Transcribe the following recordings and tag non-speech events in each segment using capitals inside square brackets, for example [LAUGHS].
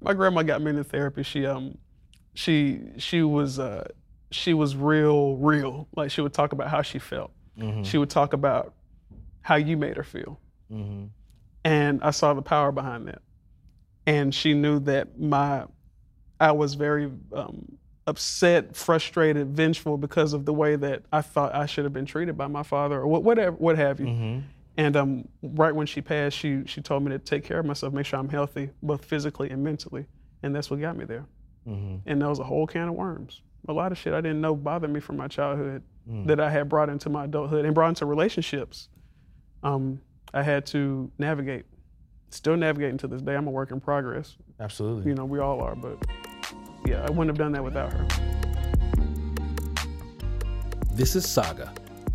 my grandma got me into therapy. She um she she was uh she was real real. Like she would talk about how she felt. Mm-hmm. She would talk about how you made her feel. Mm-hmm. And I saw the power behind that. And she knew that my I was very um, upset, frustrated, vengeful because of the way that I thought I should have been treated by my father or what, whatever, what have you. Mm-hmm. And um, right when she passed, she she told me to take care of myself, make sure I'm healthy, both physically and mentally, and that's what got me there. Mm-hmm. And that was a whole can of worms. A lot of shit I didn't know bothered me from my childhood that I had brought into my adulthood and brought into relationships. Um, I had to navigate, still navigating to this day. I'm a work in progress. Absolutely. You know, we all are, but yeah, I wouldn't have done that without her. This is Saga,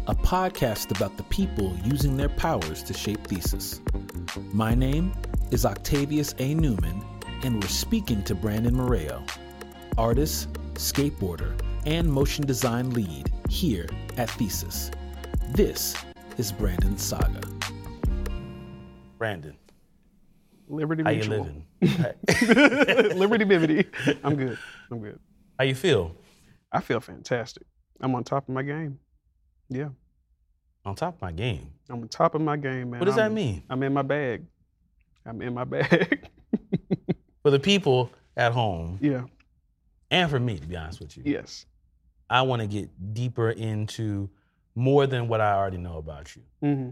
a podcast about the people using their powers to shape thesis. My name is Octavius A. Newman, and we're speaking to Brandon Morayo, artist, skateboarder, and motion design lead here at Thesis. This is Brandon's Saga. Brandon, Liberty how you living? [LAUGHS] Liberty Bivity. I'm good. I'm good. how you feel? I feel fantastic. I'm on top of my game. Yeah, On top of my game. I'm on top of my game, man. What does that I'm- mean? I'm in my bag. I'm in my bag. [LAUGHS] For the people at home, yeah. and for me, to be honest with you, Yes. I want to get deeper into more than what I already know about you. hmm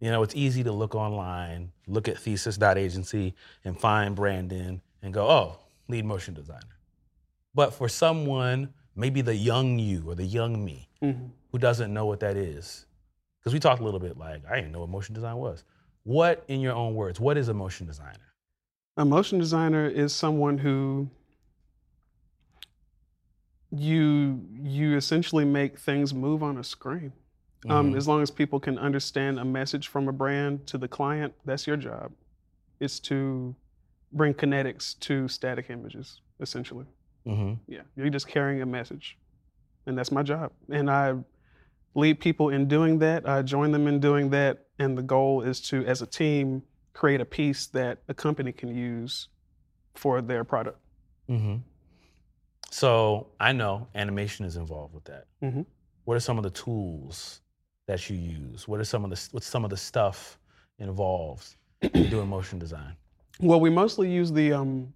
You know, it's easy to look online, look at thesis.agency and find Brandon and go, oh, lead motion designer. But for someone, maybe the young you or the young me, hmm who doesn't know what that is, because we talked a little bit like, I didn't know what motion design was. What, in your own words, what is a motion designer? A motion designer is someone who you you essentially make things move on a screen. Um, Mhm. as long as people can understand a message from a brand to the client, that's your job. It's to bring kinetics to static images, essentially. Mhm. Yeah, you're just carrying a message, and that's my job. And I lead people in doing that. I join them in doing that, and the goal is to, as a team, create a piece that a company can use for their product. Mm-hmm. So I know animation is involved with that. Mhm. What are some of the tools that you use? What are some of the what's some of the stuff involved in doing motion design? Well, we mostly use the um,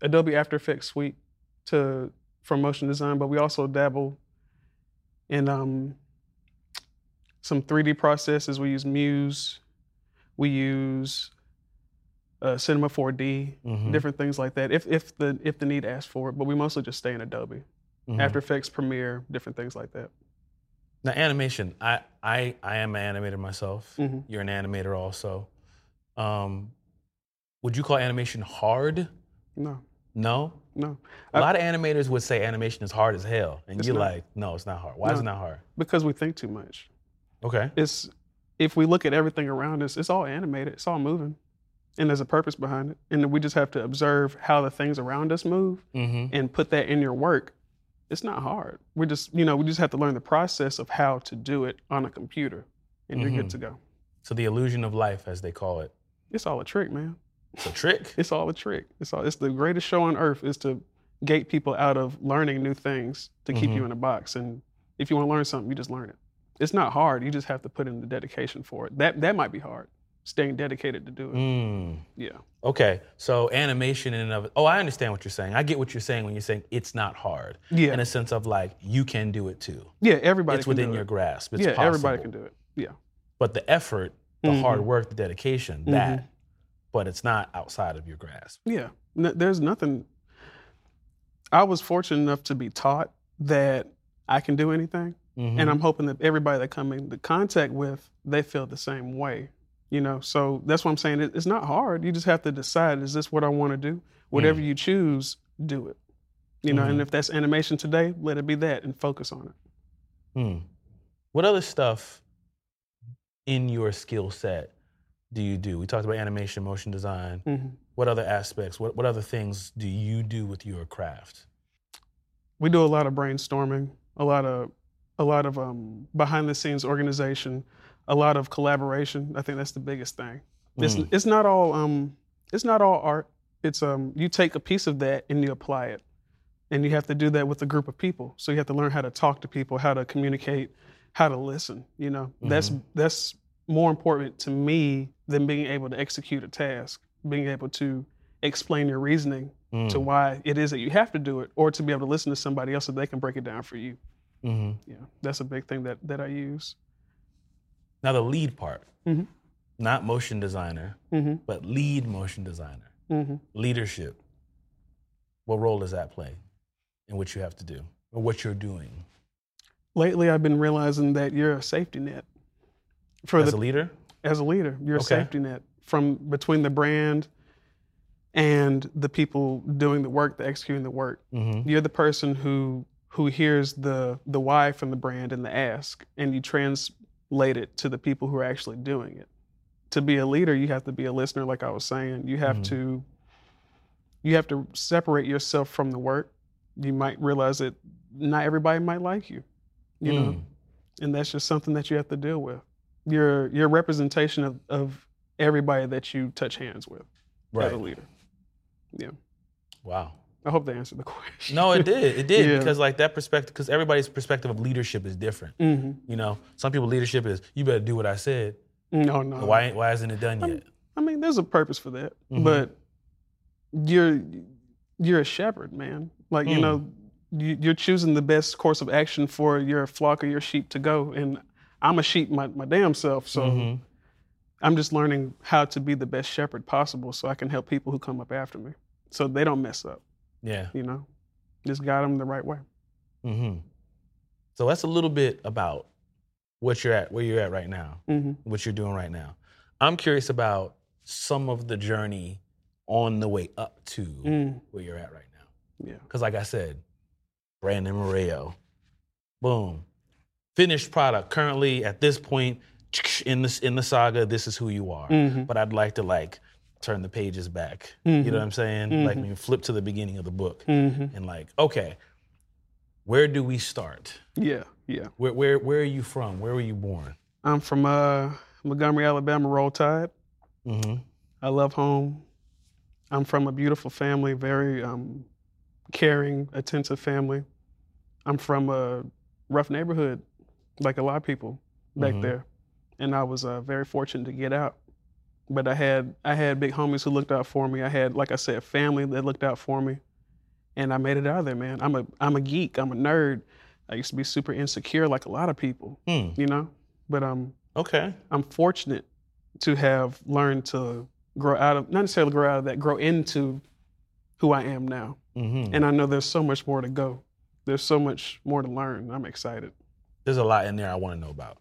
Adobe After Effects suite to for motion design, but we also dabble in um, some 3D processes. We use Muse, we use uh, Cinema 4D, Mhm. different things like that. If if the if the need asks for it, but we mostly just stay in Adobe, Mhm. After Effects, Premiere, different things like that. Now animation, I I I am an animator myself. Mhm. You're an animator also. Um, would you call animation hard? No, No. no, A I- lot of animators would say animation is hard as hell, and you're not. like, no, it's not hard. Why is it not hard? because we think too much. Okay. it's if we look at everything around us, it's all animated, it's all moving, and there's a purpose behind it. And we just have to observe how the things around us move Mm-hmm. and put that in your work. It's not hard. We just, you know, we just have to learn the process of how to do it on a computer, and you're Mhm. good to go. So the illusion of life, as they call it, It's all a trick, man. It's a trick. It's all a trick. It's all. It's the greatest show on earth is to gate people out of learning new things to keep you Mhm. in a box. And if you want to learn something, you just learn it. It's not hard. You just have to put in the dedication for it. That that might be hard. Staying dedicated to do it. Mm. Yeah. Okay, so animation in and of oh, I understand what you're saying. I get what you're saying when you're saying it's not hard. Yeah. In a sense of like you can do it too. Yeah. Everybody. it's within your it. grasp. It's yeah. possible. Everybody can do it. Yeah. But the effort, the hard Mhm. work, the dedication, that, but it's not outside of your grasp. Yeah. There's nothing. I was fortunate enough to be taught that I can do anything. Mhm. and I'm hoping that everybody that come into contact with, they feel the same way. You know, so that's what I'm saying. It- It's not hard. You just have to decide: is this what I want to do? Whatever you choose, do it. You know, and Mhm. if that's animation today, let it be that and focus on it. Hmm. What other stuff in your skill set do you do? We talked about animation, motion design. Mhm. What other aspects? What what other things do you do with your craft? We do a lot of brainstorming, a lot of a lot of um, behind the scenes organization, a lot of collaboration. I think that's the biggest thing. It's Mm. it's not all um, it's not all art. it's um you take a piece of that and you apply it, and you have to do that with a group of people. So you have to learn how to talk to people, how to communicate, how to listen. You know, that's that's more important to me than being able to execute a task. Being able to explain your reasoning Mm. to why it is that you have to do it, or to be able to listen to somebody else so they can break it down for you. Mhm. Yeah, that's a big thing that that I use. Now the lead part, Mhm. not motion designer, hmm but lead motion designer, hmm leadership. What role does that play in what you have to do or what you're doing Lately, I've been realizing that you're a safety net for as the a leader? As a leader. You're a Okay. safety net from between the brand and the people doing the work, the executing the work. Mm-hmm. You're the person who who hears the the why from the brand and the ask, and you translate it to the people who are actually doing it. To be a leader, you have to be a listener, like I was saying. You have Mhm. to you have to separate yourself from the work. You might realize that not everybody might like you. You know, Mm. and that's just something that you have to deal with. You're you're representation of, of everybody that you touch hands with as a leader. Yeah. Wow. I hope they answered the question. No, it did. It did [LAUGHS] Yeah. because like that perspective, because everybody's perspective of leadership is different. hmm You know, some people leadership is you better do what I said. No, no. Why why isn't it done I'm- yet? I mean, there's a purpose for that, Mhm. but you're you're a shepherd, man. Like you Mm. know, you're choosing the best course of action for your flock or your sheep to go. And I'm a sheep my, my damn self, so Mhm. I'm just learning how to be the best shepherd possible, so I can help people who come up after me, so they don't mess up. Yeah. You know, just guide them the right way. Mm-hmm. So that's a little bit about what you're at, where you're at right now, hmm what you're doing right now. I'm curious about some of the journey on the way up to Mm. where you're at right now. Yeah. Because, like I said, Brandon Morayo, boom, finished product. Currently, at this point [TSK] in this in the saga, this is who you are. Mhm. But I'd like to like turn the pages back. You know Mhm. what I'm saying? Like Mhm. maybe flip to the beginning of the book hmm and like, okay, where do we start? Yeah. Yeah. Where where where are you from? Where were you born? I'm from uh, Montgomery, Alabama. Roll Tide. Mm-hmm. I love home. I'm from a beautiful family, very um, caring, attentive family. I'm from a rough neighborhood, like a lot of people back Mhm. there, and I was uh, very fortunate to get out. But I had I had big homies who looked out for me. I had, like I said, family that looked out for me, and I made it out of there, man. I'm a I'm a geek. I'm a nerd. I used to be super insecure, like a lot of people, Hmm. you know. But um, Okay. I'm fortunate to have learned to grow out of, not necessarily grow out of that, grow into who I am now. Mm-hmm. And I know there's so much more to go. There's so much more to learn. I'm excited. There's a lot in there I want to know about.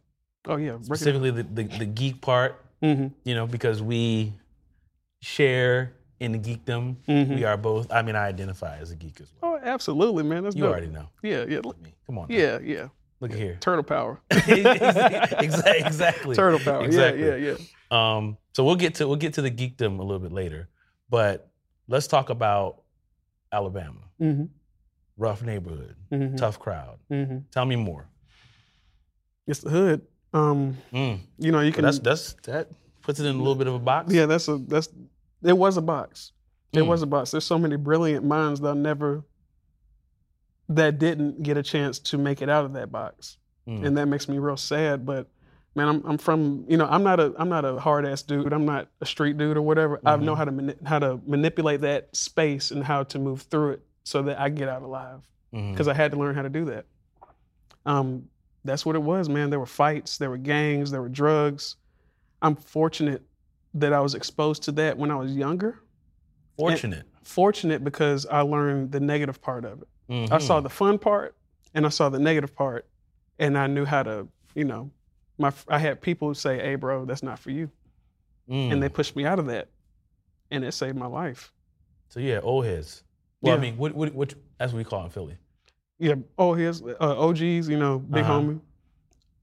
Oh yeah, Specifically the, the, the geek part, hmm you know, because we share in the geekdom. hmm We are both. I mean, I identify as a geek as well. Oh, absolutely, man. That's You dope. already know. Yeah, yeah, I mean, come on. now. yeah, yeah. Look at here. Turtle power. [LAUGHS] exactly. exactly. Turtle power. Exactly. Yeah, yeah, yeah. Um, so we'll get to we'll get to the geekdom a little bit later, but let's talk about Alabama. hmm Rough neighborhood, hmm tough crowd. hmm Tell me more. It's the hood. Um, Mm. you know, you can. that's that's that puts it in a little bit of a box. Yeah, that's a that's. It was a box. It Mm. was a box. There's so many brilliant minds that never that didn't get a chance to make it out of that box, Mm. and that makes me real sad. But man, I'm I'm from you know I'm not a I'm not a hard ass dude. I'm not a street dude or whatever. I know how to mani- how to manipulate that space and how to move through it so that I get out alive because I had to learn how to do that. Um, that's what it was, man. There were fights, there were gangs, there were drugs. I'm fortunate that I was exposed to that when I was younger. fortunate. Fortunate because I learned the negative part of it. I Mhm. saw the fun part and I saw the negative part, and I knew how to, you know, my I had people say, "Hey, bro, that's not for you," Mm. and they pushed me out of that, and it saved my life. so yeah, old heads. Well, I mean, what what what that's what we call in Philly. Yeah. Oh, here's uh, OGs, you know, big Uh-huh. homie.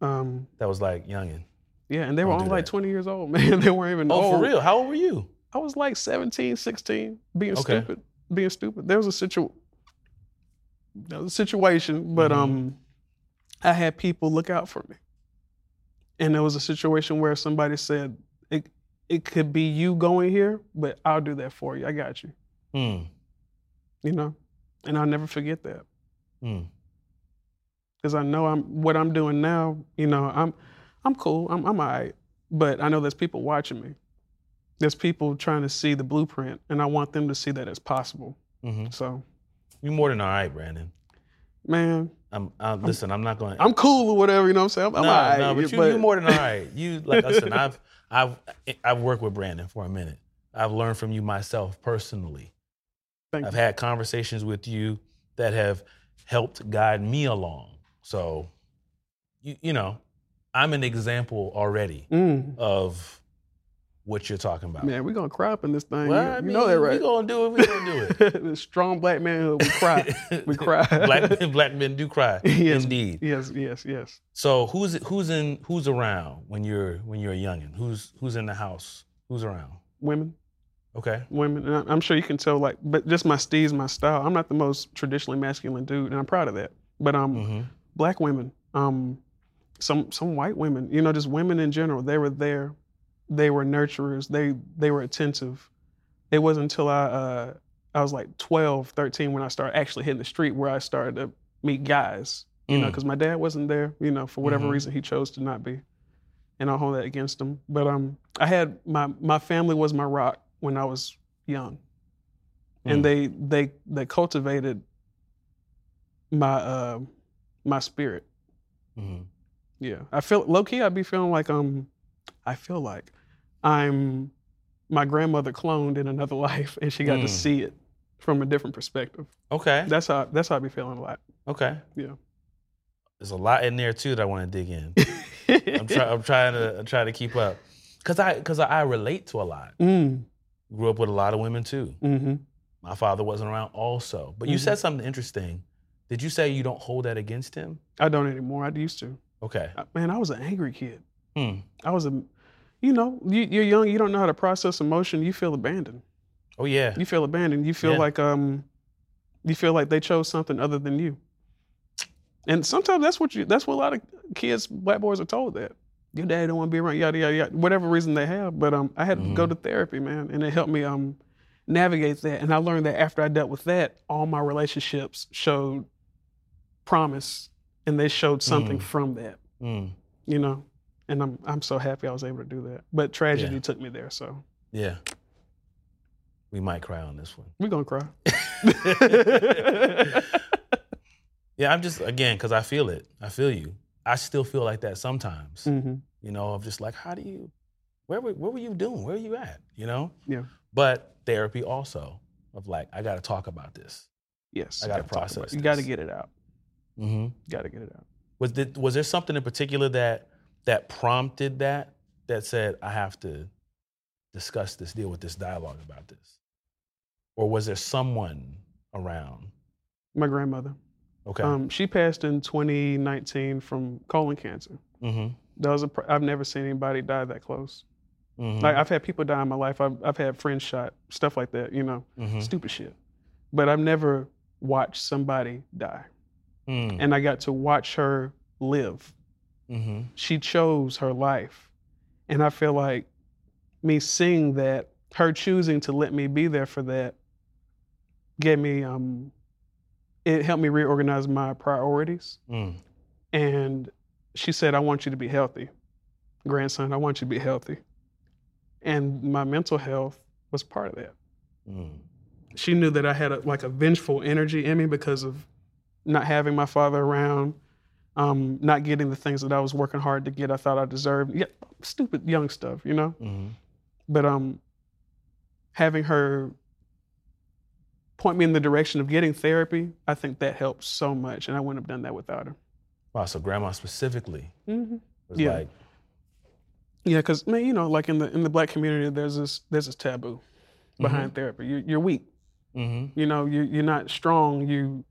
Um, That was like youngin. yeah, and they were only like 20 years old, [LAUGHS] man. they weren't even Oh, old. for real? How old were you? I was like 17, 16, being Okay. stupid, being stupid. There was a situ, there was a situation, but Mhm. um, I had people look out for me, and there was a situation where somebody said it it could be you going here, but I'll do that for you. I got you. Mm. You know, and I'll never forget that Mm. because I know I'm what I'm doing now. You know, I'm I'm cool. I'm I'm alright, but I know there's people watching me. There's people trying to see the blueprint, and I want them to see that it's possible. hmm So, You're more than all right, Brandon. man, I'm, uh, listen, I'm not going. I'm cool or whatever. You know what I'm saying? I'm, I'm no, alright, no, but, you, you're more than all right. [LAUGHS] You like listen. I've I've I've worked with Brandon for a minute. I've learned from you myself personally. Thank I've you. had conversations with you that have helped guide me along. So, you you know, I'm an example already Mm. of what you're talking about. Man, we're gonna cry up in this thing. well, you, I mean, know that, right? We right? gonna do it. We gonna do it. [LAUGHS] the strong black manhood, we cry. [LAUGHS] We cry. [LAUGHS] black men, black men do cry. Yes. Indeed. yes, yes, yes. So who's who's in who's around when you're when you're a youngin? Who's who's in the house? Who's around? Women, Okay. women. And I- I'm sure you can tell, like, but just my steez, my style. I'm not the most traditionally masculine dude, and I'm proud of that. But um, hmm black women, um, some some white women, you know, just women in general. They were there, they were nurturers. They they were attentive. It wasn't until I uh, I was like 12, 13 when I started actually hitting the street where I started to meet guys. You know, Mm. because my dad wasn't there. You know, for whatever Mhm. reason he chose to not be, and I'll hold that against him. But um, I had my my family was my rock when I was young, Mm. and they they they cultivated my uh my spirit. hmm Yeah, I feel low key. I'd be feeling like um, I feel like I'm my grandmother cloned in another [LAUGHS] life, and she got to Mm. see it from a different perspective. Okay. That's how that's how I be feeling a lot. Okay. Yeah. There's a lot in there too that I want to dig in. [LAUGHS] I'm, try, I'm trying to I'm trying to keep up because I because I relate to a lot. mm, Grew up with a lot of women too. hmm My father wasn't around also. But you Mhm. said something interesting. Did you say you don't hold that against him? I don't anymore. I used to. Okay. I- Man, I was an angry kid. Hmm. I was a, you know, you, you're young. You don't know how to process emotion. You feel abandoned. Oh yeah. You feel abandoned. You feel Yeah. like um, you feel like they chose something other than you. And sometimes that's what you. That's what a lot of kids, black boys, are told that your dad don't want to be around. Yada yada yada. Whatever reason they have. But um, I had to go Mhm. to therapy, man, and it helped me um, navigate that. And I learned that after I dealt with that, all my relationships showed promise, and they showed something Mm. from that. Mm. You know. And I'm I'm so happy I was able to do that. But tragedy Yeah. took me there, so Yeah. We might cry on this one. we're gonna cry. [LAUGHS] Yeah, I'm just again because I feel it. I feel you. I still feel like that sometimes. hmm You know, I'm just like, how do you? Where were Where were you doing? Where are you at? You know. Yeah. But therapy also of like, I got to talk about this. Yes. I gotta gotta process. You got to get it out. Mm-hmm. Got to get it out. Was there, was there something in particular that that prompted that that said I have to discuss this, deal with this dialogue about this, or was there someone around? My grandmother. Okay. Um, she passed in 2019 from colon cancer. mm-hmm. That was a. pr- I've never seen anybody die that close. Mm-hmm. Like I've had people die in my life. I've I've had friends shot, stuff like that. You know, mm-hmm. stupid shit. But I've never watched somebody die, mm and I got to watch her live. Mm-hmm. She chose her life, and I feel like me seeing that, her choosing to let me be there for that, gave me um. It helped me reorganize my priorities. Mm. And she said, I want you to be healthy. Grandson, I want you to be healthy. And my mental health was part of that. Mm. She knew that I had a, like a vengeful energy in me because of not having my father around, um, not getting the things that I was working hard to get. I thought I deserved. Yeah, stupid young stuff, you know. Mm-hmm. But um, having her point me in the direction of getting therapy, I think that helps so much, and I wouldn't have done that without her. Wow. So grandma specifically Mm-hmm. was Yeah. like, Yeah, because man, you know, like in the in the black community, there's this there's this taboo behind therapy. You, you're weak. mm-hmm. You know, you you're not strong. You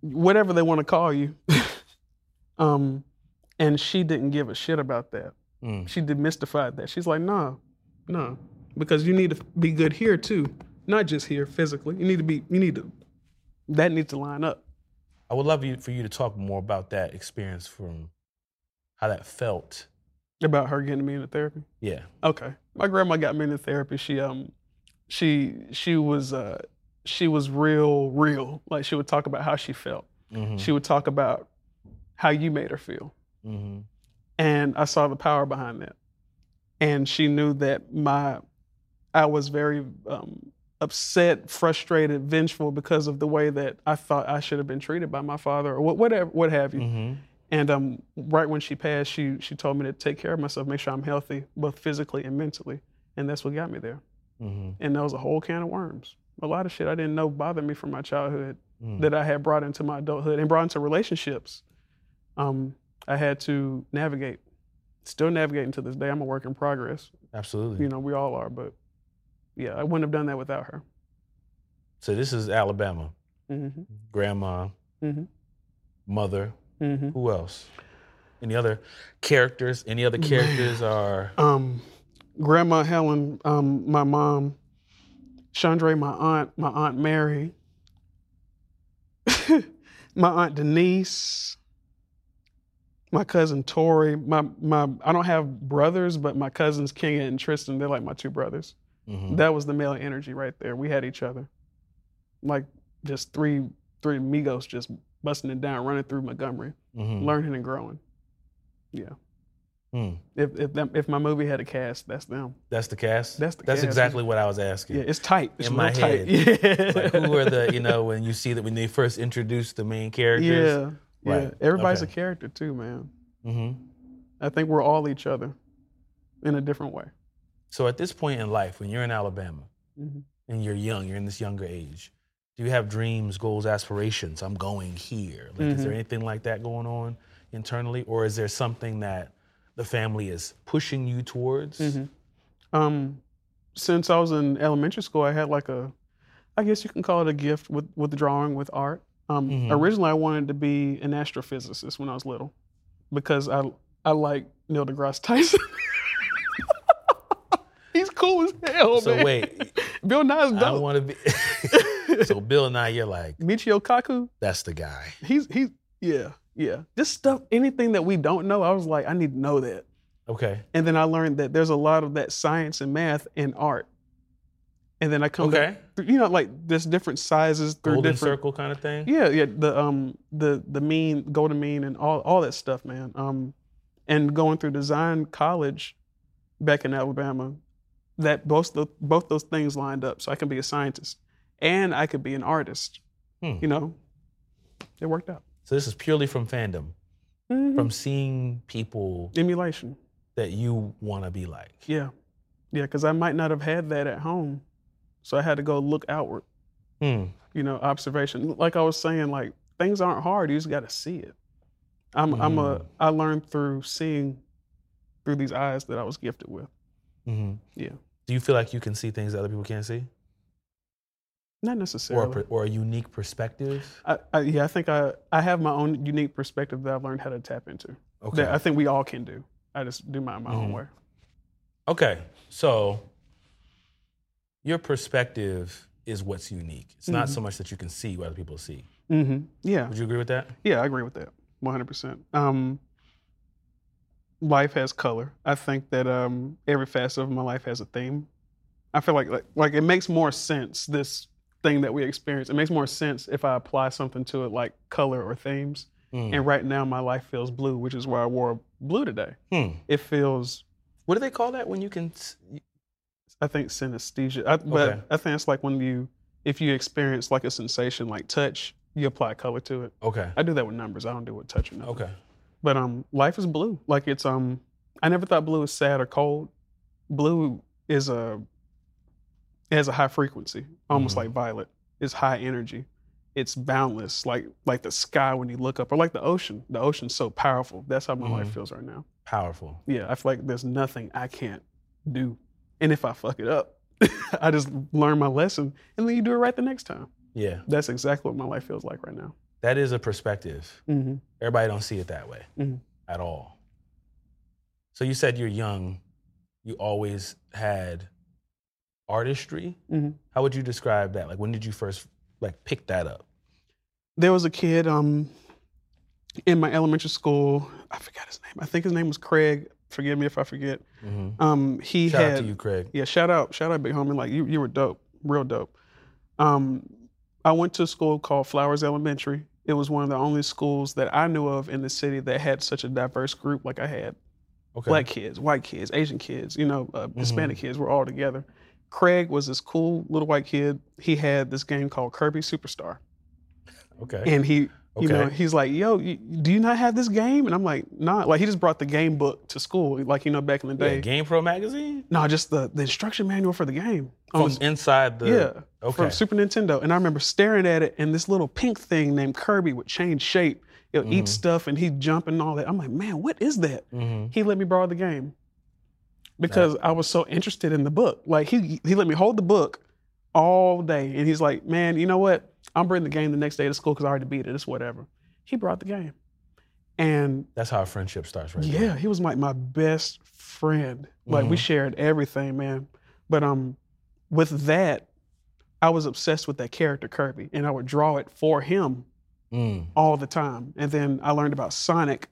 whatever they want to call you. [LAUGHS] um, and she didn't give a shit about that. mm. She demystified that. She's like, no, no, because you need to be good here too, not just here physically. You need to be. You need to. That needs to line up. I would love you for you to talk more about that experience from how that felt. About her getting me into therapy. Yeah. Okay. My grandma got me into therapy. She um she she was uh, she was real real. Like she would talk about how she felt. Mhm. She would talk about how you made her feel. Mhm. and I saw the power behind that. And she knew that my, I was very um, upset, frustrated, vengeful because of the way that I thought I should have been treated by my father or what, whatever, what have you. Mhm. And um, right when she passed, she she told me to take care of myself, make sure I'm healthy, both physically and mentally. And that's what got me there. Mhm. And that was a whole can of worms. A lot of shit I didn't know bothered me from my childhood Mm. that I had brought into my adulthood and brought into relationships. Um, I had to navigate. Still navigating to this day. I'm a work in progress. Absolutely. You know, we all are, but yeah, I wouldn't have done that without her. So this is Alabama. Mm-hmm. Grandma, Mhm. mother. Mm-hmm. Who else? Any other characters? Any other characters are? Um, Grandma Helen, um, my mom, Chandra, my aunt, my aunt Mary, [LAUGHS] my aunt Denise, my cousin Tori. My my I don't have brothers, but my cousins King and Tristan, they're like my two brothers. Mhm. That was the male energy right there. We had each other. Like just three three amigos just busting it down, running through Montgomery, Mhm. learning and growing. Yeah. Mm. If if them, if my movie had a cast, that's them. That's the cast. That's the That's cast. exactly what I was asking. Yeah, it's tight. It's In my tight. head. [LAUGHS] Yeah. Like who are the you know when you see that when they first introduce the main characters? Yeah. Yeah. Right. Everybody's Okay. a character too, man. hmm I think we're all each other in a different way. So at this point in life, when you're in Alabama Mhm. and you're young, you're in this younger age, do you have dreams, goals, aspirations? I'm going here. Like, is there Mhm. anything like that going on internally, or is there something that the family is pushing you towards? Mhm. Um, since I was in elementary school, I had like a, I guess you can call it a gift with with drawing, with art. Um, Mhm. Originally, I wanted to be an astrophysicist when I was little, because I I like Neil deGrasse Tyson. [LAUGHS] He's cool as hell, So man. wait, Bill Nye's I want to be. [LAUGHS] so Bill and I, you're like, Michio Kaku, that's the guy. he's he's yeah yeah. Just stuff, anything that we don't know. I was like, I need to know that. Okay. And then I learned that there's a lot of that science and math and art. And then I come Okay. you know, like there's different sizes through Golden different. circle kind of thing. Yeah, yeah. The um the the mean golden mean and all all that stuff, man. Um, and going through design college back in Alabama, that both the both those things lined up. So I can be a scientist and I could be an artist. Hmm. You know, it worked out. So this is purely from fandom, Mhm. from seeing people emulation. that you want to be like. Yeah, yeah. Because I might not have had that at home, so I had to go look outward. Hmm. you know, observation. Like I was saying, like things aren't hard. You just got to see it. I'm, I'm a, Mm. Learned through seeing through these eyes that I was gifted with. Hmm Yeah. Do you feel like you can see things that other people can't see, Not or a, necessarily. or a unique perspective? I, I, yeah, I think I, I have my own unique perspective that I've learned how to tap into. Okay. That I think we all can do. I just do mine my own Mhm. way. Okay. So your perspective is what's unique. It's not Mhm. so much that you can see what other people see. Mm-hmm. Yeah. Would you agree with that? Yeah, I agree with that. 100%. Um, life has color. I think that um, every facet of my life has a theme. I feel like, like like it makes more sense this thing that we experience. It makes more sense if I apply something to it like color or themes. Hmm. And right now my life feels blue, which is why I wore blue today. Hmm. It feels What do they call that when you can? I think synesthesia. I, but Okay. I think it's like when you if you experience like a sensation like touch, you apply color to it. Okay. I do that with numbers. I don't do it with touch or nothing. Okay. But um, life is blue. Like it's um, I never thought blue was sad or cold. Blue is a it has a high frequency, almost Mhm. like violet. It's high energy. It's boundless, like like the sky when you look up, or like the ocean. The ocean's so powerful. That's how my life Mhm. feels right now. Powerful. Yeah, I feel like there's nothing I can't do, and if I fuck it up, [LAUGHS] I just learn my lesson, and then you do it right the next time. Yeah. That's exactly what my life feels like right now. That is a perspective. Mm-hmm. Everybody don't see it that way Mhm. at all. So you said you're young. You always had artistry. Mhm. How would you describe that? Like when did you first like pick that up? there was a kid um in my elementary school i forgot his name i think his name was craig forgive me if I forget. Mhm. Um, he Shout had out to you, Craig. yeah, shout out, shout out, big homie. Like you, you were dope, real dope. Um, I went to a school called Flowers Elementary. It was one of the only schools that I knew of in the city that had such a diverse group. Like I had Okay. black kids, white kids, Asian kids, you know, uh, Mm-hmm. Hispanic kids. We're all together. Craig was this cool little white kid. He had this game called Kirby Superstar, okay. and he, you know, he's like, "Yo, you, do you not have this game?" And I'm like, "Nah." Like he just brought the game book to school, like you know, back in the day. Yeah, Game Pro magazine no, just the the instruction manual for the game. From his- inside the. yeah, Okay. from Super Nintendo. And I remember staring at it, and this little pink thing named Kirby would change shape. It'll eat stuff, and he'd jump and all that. I'm like, man, what is that? Mhm. He let me borrow the game because I was so interested in the book. Like he he let me hold the book all day, and he's like, man, you know what? I'm bringing the game the next day to school because I already beat it. It's whatever. He brought the game, and That's how a friendship starts, right? yeah, there. he was like my best friend. Like we Mhm. shared everything, man. But um, with that, I was obsessed with that character Kirby, and I would draw it for him Mm. all the time. And then I learned about Sonic,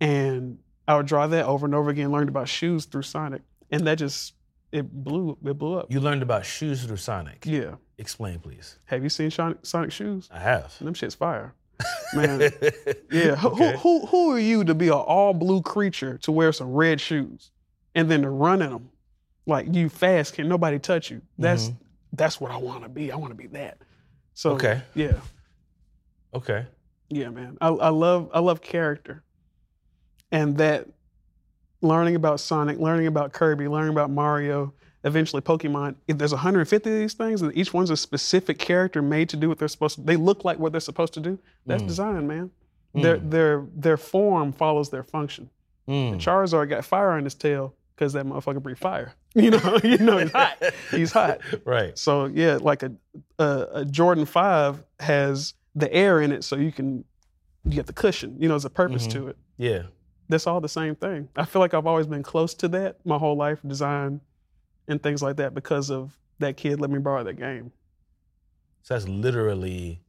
and I would draw that over and over again. Learned about shoes through Sonic, and that just it blew it blew up. You learned about shoes through Sonic. Yeah. Explain, please. Have you seen Sonic, Sonic shoes? I have. Them shit's fire. [LAUGHS] Man. Yeah. Who, Okay. who, who, who are you to be an all blue creature to wear some red shoes and then to run in them like you fast? Can nobody touch you? That's that's what I want to be. I want to be that. So Mm-hmm. Okay. yeah, Okay. yeah, man. I, I love I love character, and that learning about Sonic, learning about Kirby, learning about Mario. Eventually, Pokemon. If there's 150 of these things, and each one's a specific character made to do what they're supposed to. They look like what they're supposed to do. That's Mm. design, man. Their their their form follows their function. Mm. Charizard got fire on his tail because that motherfucker breathe fire. [LAUGHS] You know, you know he's hot. [LAUGHS] He's hot. right. So yeah, like a, a a Jordan Five has the air in it, so you can you get the cushion. You know, there's a purpose Mhm. to it. Yeah. That's all the same thing. I feel like I've always been close to that my whole life, design and things like that, because of that kid let me borrow that game. So that's literally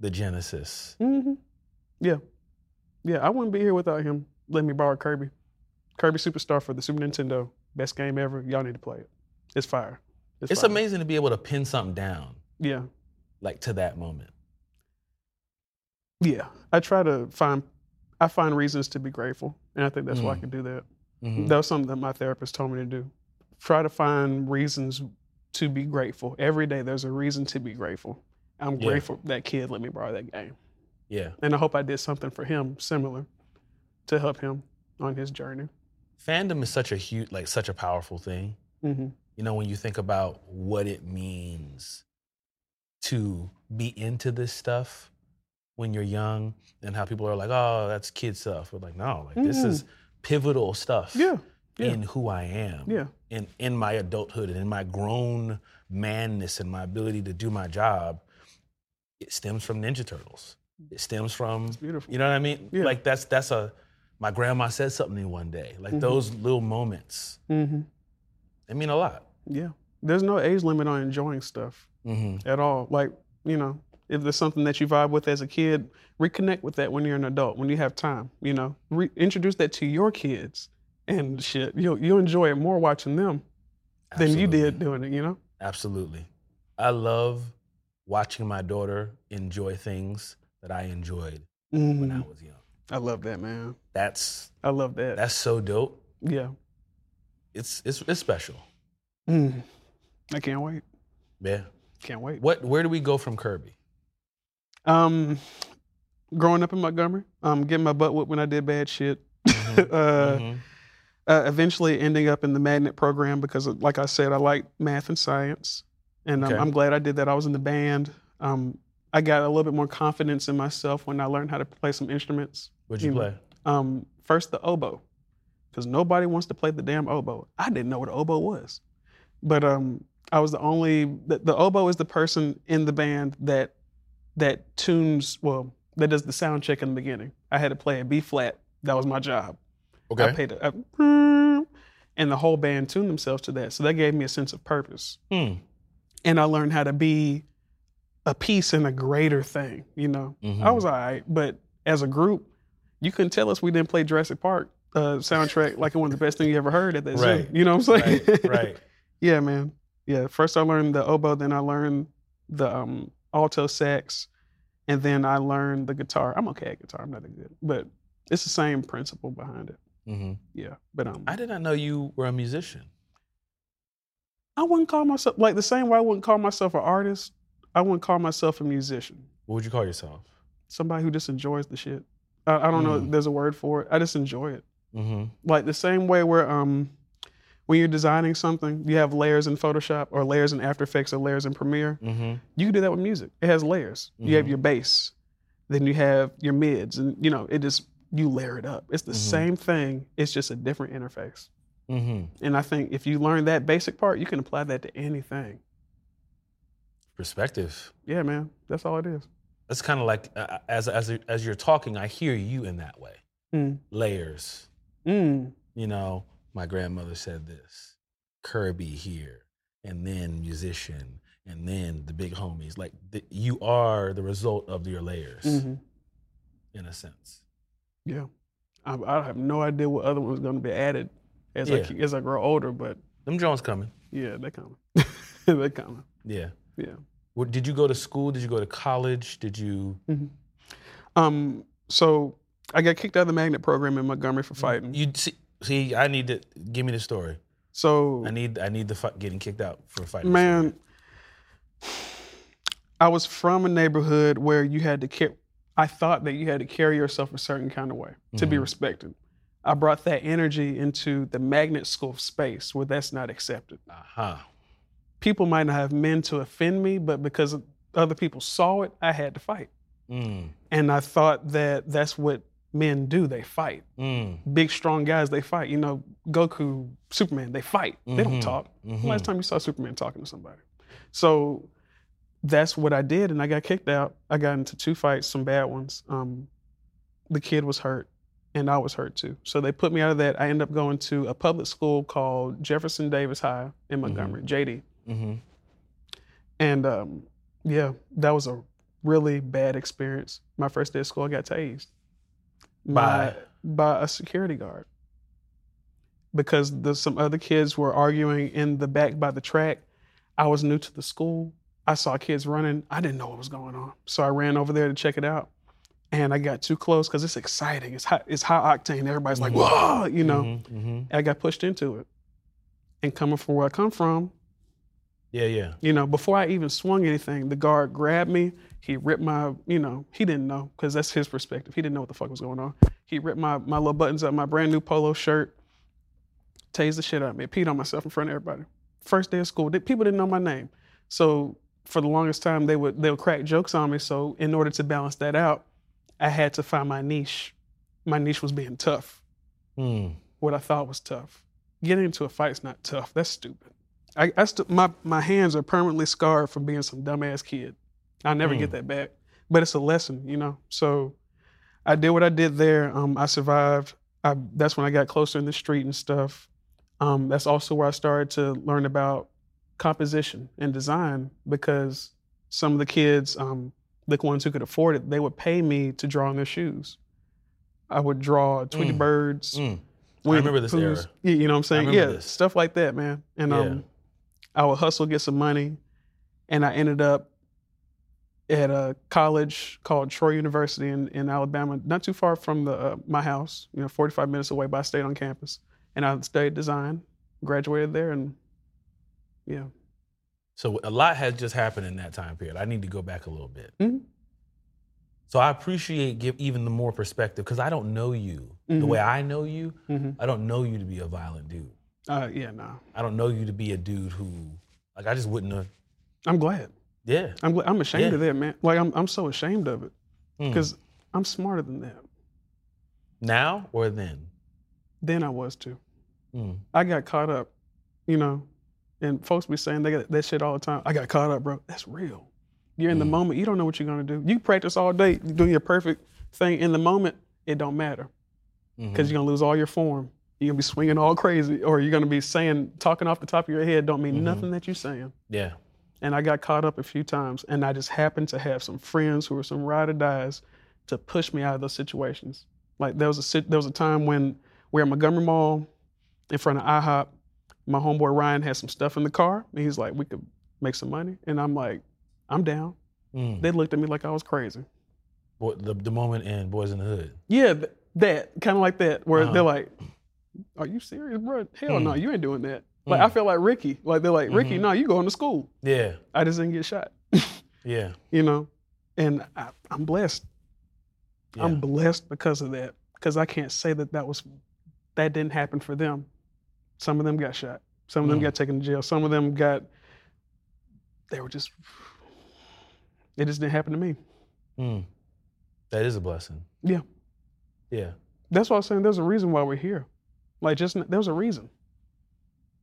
the genesis. Mm-hmm. Yeah, yeah. I wouldn't be here without him letting me borrow Kirby. Kirby Superstar for the Super Nintendo, best game ever. Y'all need to play it. It's fire. It's fire. amazing to be able to pin something down Yeah, like to that moment. yeah. I try to find, I find reasons to be grateful, and I think that's why I Mm. can do that. Mhm. That was something that my therapist told me to do. Try to find reasons to be grateful. Every day there's a reason to be grateful. I'm Yeah. grateful that kid let me borrow that game. Yeah. And I hope I did something for him similar to help him on his journey. Fandom is such a huge, like such a powerful thing. hmm You know, when you think about what it means to be into this stuff when you're young and how people are like, oh, that's kid stuff. We're like, no, like this is pivotal stuff Yeah, yeah. in who I am. yeah, in in my adulthood and in my grown manness and my ability to do my job, it stems from Ninja Turtles. It stems from it's beautiful. you know what I mean? Yeah. Like that's that's a my grandma said something to me one day. Like Mhm. those little moments, hmm they mean a lot. Yeah, there's no age limit on enjoying stuff Mm-hmm. at all. Like you know, if there's something that you vibe with as a kid, reconnect with that when you're an adult, when you have time. You know, Re- introduce that to your kids and shit. You'll you'll enjoy it more watching them than you did doing it. You know. Absolutely. I love watching my daughter enjoy things that I enjoyed when I Mhm. was young. I love that, man. That's I love that. that's so dope. yeah. It's it's it's special. Mm. I can't wait. Yeah. Can't wait. What where do we go from Kirby? Um, growing up in Montgomery, um, getting my butt whipped when I did bad shit. Mhm. [LAUGHS] uh, Mhm. uh, eventually ending up in the magnet program because, like I said, I like math and science, and um, I'm glad I did that. I was in the band. Um, I got a little bit more confidence in myself when I learned how to play some instruments. What'd you you play? Um, first the oboe, because nobody wants to play the damn oboe. I didn't know what an oboe was, but um, I was the only. The, the oboe is the person in the band that that tunes well that does the sound check in the beginning. I had to play a B flat. That was my job. Okay. I paid a, a- and the whole band tuned themselves to that. So that gave me a sense of purpose. Hmm. And I learned how to be a piece in a greater thing, you know. I Mhm. was all right, but as a group, you couldn't tell us we didn't play Jurassic Park uh, soundtrack like it was the best thing you ever heard at that Right. zoo. You know what I'm saying? Right, right. [LAUGHS] yeah, man. Yeah. First I learned the oboe, then I learned the um, alto sax, and then I learned the guitar. I'm okay at guitar. I'm not that good, but it's the same principle behind it. hmm Yeah. But um, I did not know you were a musician. I wouldn't call myself like the same way I wouldn't call myself an artist. I wouldn't call myself a musician. What would you call yourself? Somebody who just enjoys the shit. I, I don't know. Mm. if There's a word for it. I just enjoy it. Mm-hmm. Like the same way where um, when you're designing something, you have layers in Photoshop or layers in After Effects or layers in Premiere. Mm-hmm. You can do that with music. It has layers. You have Mhm. your bass, then you have your mids, and you know it just you layer it up. It's the Mhm. same thing. It's just a different interface. Mm-hmm. And I think if you learn that basic part, you can apply that to anything. Perspective. Yeah, man. That's all it is. It's kind of like uh, as as as you're talking, I hear you in that way. Mm. Layers. Mm. You know, my grandmother said this. Kirby here, and then musician, and then the big homies. Like the, you are the result of your layers, hmm in a sense. Yeah. I, I have no idea what other one's going to be added as I Yeah. keep- as I grow older, but Them Jones coming. yeah, they're coming. [LAUGHS] they're coming. Yeah. Yeah. What, did you go to school? Did you go to college? Did you? Um. So I got kicked out of the magnet program in Montgomery for fighting. You see? See, I need to give me the story. So I need I need the fi- getting kicked out for fighting. man, I was from a neighborhood where you had to care. I thought that you had to carry yourself a certain kind of way to be Mhm. respected. I brought that energy into the magnet school space where that's not accepted. Uh-huh. people might not have meant to offend me, but because other people saw it, I had to fight. Mm, And I thought that that's what men do. They fight. mm, Big, strong guys, they fight. You know, Goku, Superman, they fight. They don't Mhm. talk. mhm. Last time you saw Superman talking to somebody. So that's what I did, and I got kicked out. I got into two fights, some bad ones. Um, the kid was hurt, and I was hurt too. So they put me out of that. I ended up going to a public school called Jefferson Davis High in Montgomery, JD. Mhm. And um, yeah, that was a really bad experience. My first day of school, I got tased By? by a security guard because the, some other kids were arguing in the back by the track. I was new to the school. I saw kids running. I didn't know what was going on, so I ran over there to check it out. And I got too close because it's exciting. It's high, it's high octane. Everybody's like, Mhm. "Whoa!" You know. Mhm, mhm. I got pushed into it. And coming from where I come from, Yeah, yeah. you know, before I even swung anything, the guard grabbed me. He ripped my, you know, he didn't know because that's his perspective. He didn't know what the fuck was going on. He ripped my my little buttons up, my brand new polo shirt, tased the shit out of me, peed on myself in front of everybody. First day of school, people didn't know my name, so for the longest time they would they would crack jokes on me. So in order to balance that out, I had to find my niche. My niche was being tough Mm. what I thought was tough. Getting into a fight's not tough. That's stupid. I, I st- my my hands are permanently scarred from being some dumbass kid. I'll never get Mm. that back. But it's a lesson, you know. So I did what I did there. Um, I survived. I, that's when I got closer in the street and stuff. Um, that's also where I started to learn about composition and design because some of the kids, um, the ones who could afford it, they would pay me to draw on their shoes. I would draw Tweety Mm. Birds, Mm. Winnie remember this era. You know what I'm saying? Yeah, this. stuff like that, man. And Yeah. um, I would hustle, get some money, and I ended up at a college called Troy University in, in Alabama, not too far from the uh, my house. You know, 45 minutes away, but I stayed on campus, and I studied design, graduated there, and yeah. So a lot has just happened in that time period. I need to go back a little bit. Mhm. So I appreciate give even the more perspective because I don't know you the Mhm. way I know you. hmm I don't know you to be a violent dude. Uh, yeah, no, I don't know you to be a dude who like I just wouldn't have. I'm glad. Yeah. I'm glad. I'm ashamed Yeah. of that, man. Like I'm I'm so ashamed of it Mm. because I'm smarter than that. now or then. Then I was too. Mm. I got caught up, you know, and folks be saying they got that shit all the time. I got caught up, bro. That's real. You're in the Mm. moment. You don't know what you're gonna do. You practice all day, you do your perfect thing in the moment. It don't matter because you're gonna lose all your form. You're gonna be swinging all crazy, or you're gonna be saying, talking off the top of your head. Don't mean Mhm. nothing that you're saying. yeah. And I got caught up a few times, and I just happened to have some friends who were some ride or dies to push me out of those situations. Like there was a there was a time when we're at Montgomery Mall in front of IHOP. My homeboy Ryan had some stuff in the car, and he's like, "We could make some money," and I'm like, "I'm down." Mm. They looked at me like I was crazy. Boy, the, the moment in Boyz n the Hood. Yeah, th- that kind of like that, where Uh-huh. they're like, "Are you serious, bro? Hell no, Mm. you ain't doing that." Like I Mm. feel like Ricky. Like they're like, "Ricky, Mhm. no, you going to school." Yeah, I just didn't get shot. [LAUGHS] yeah, you know, and I, I'm blessed. yeah. I'm blessed because of that. Because I can't say that that was that didn't happen for them. Some of them got shot. Some of them Mm. got taken to jail. Some of them got. They were just. It just didn't happen to me. Mm. That is a blessing. Yeah. Yeah. That's why I'm saying there's a reason why we're here. Like just there's a reason,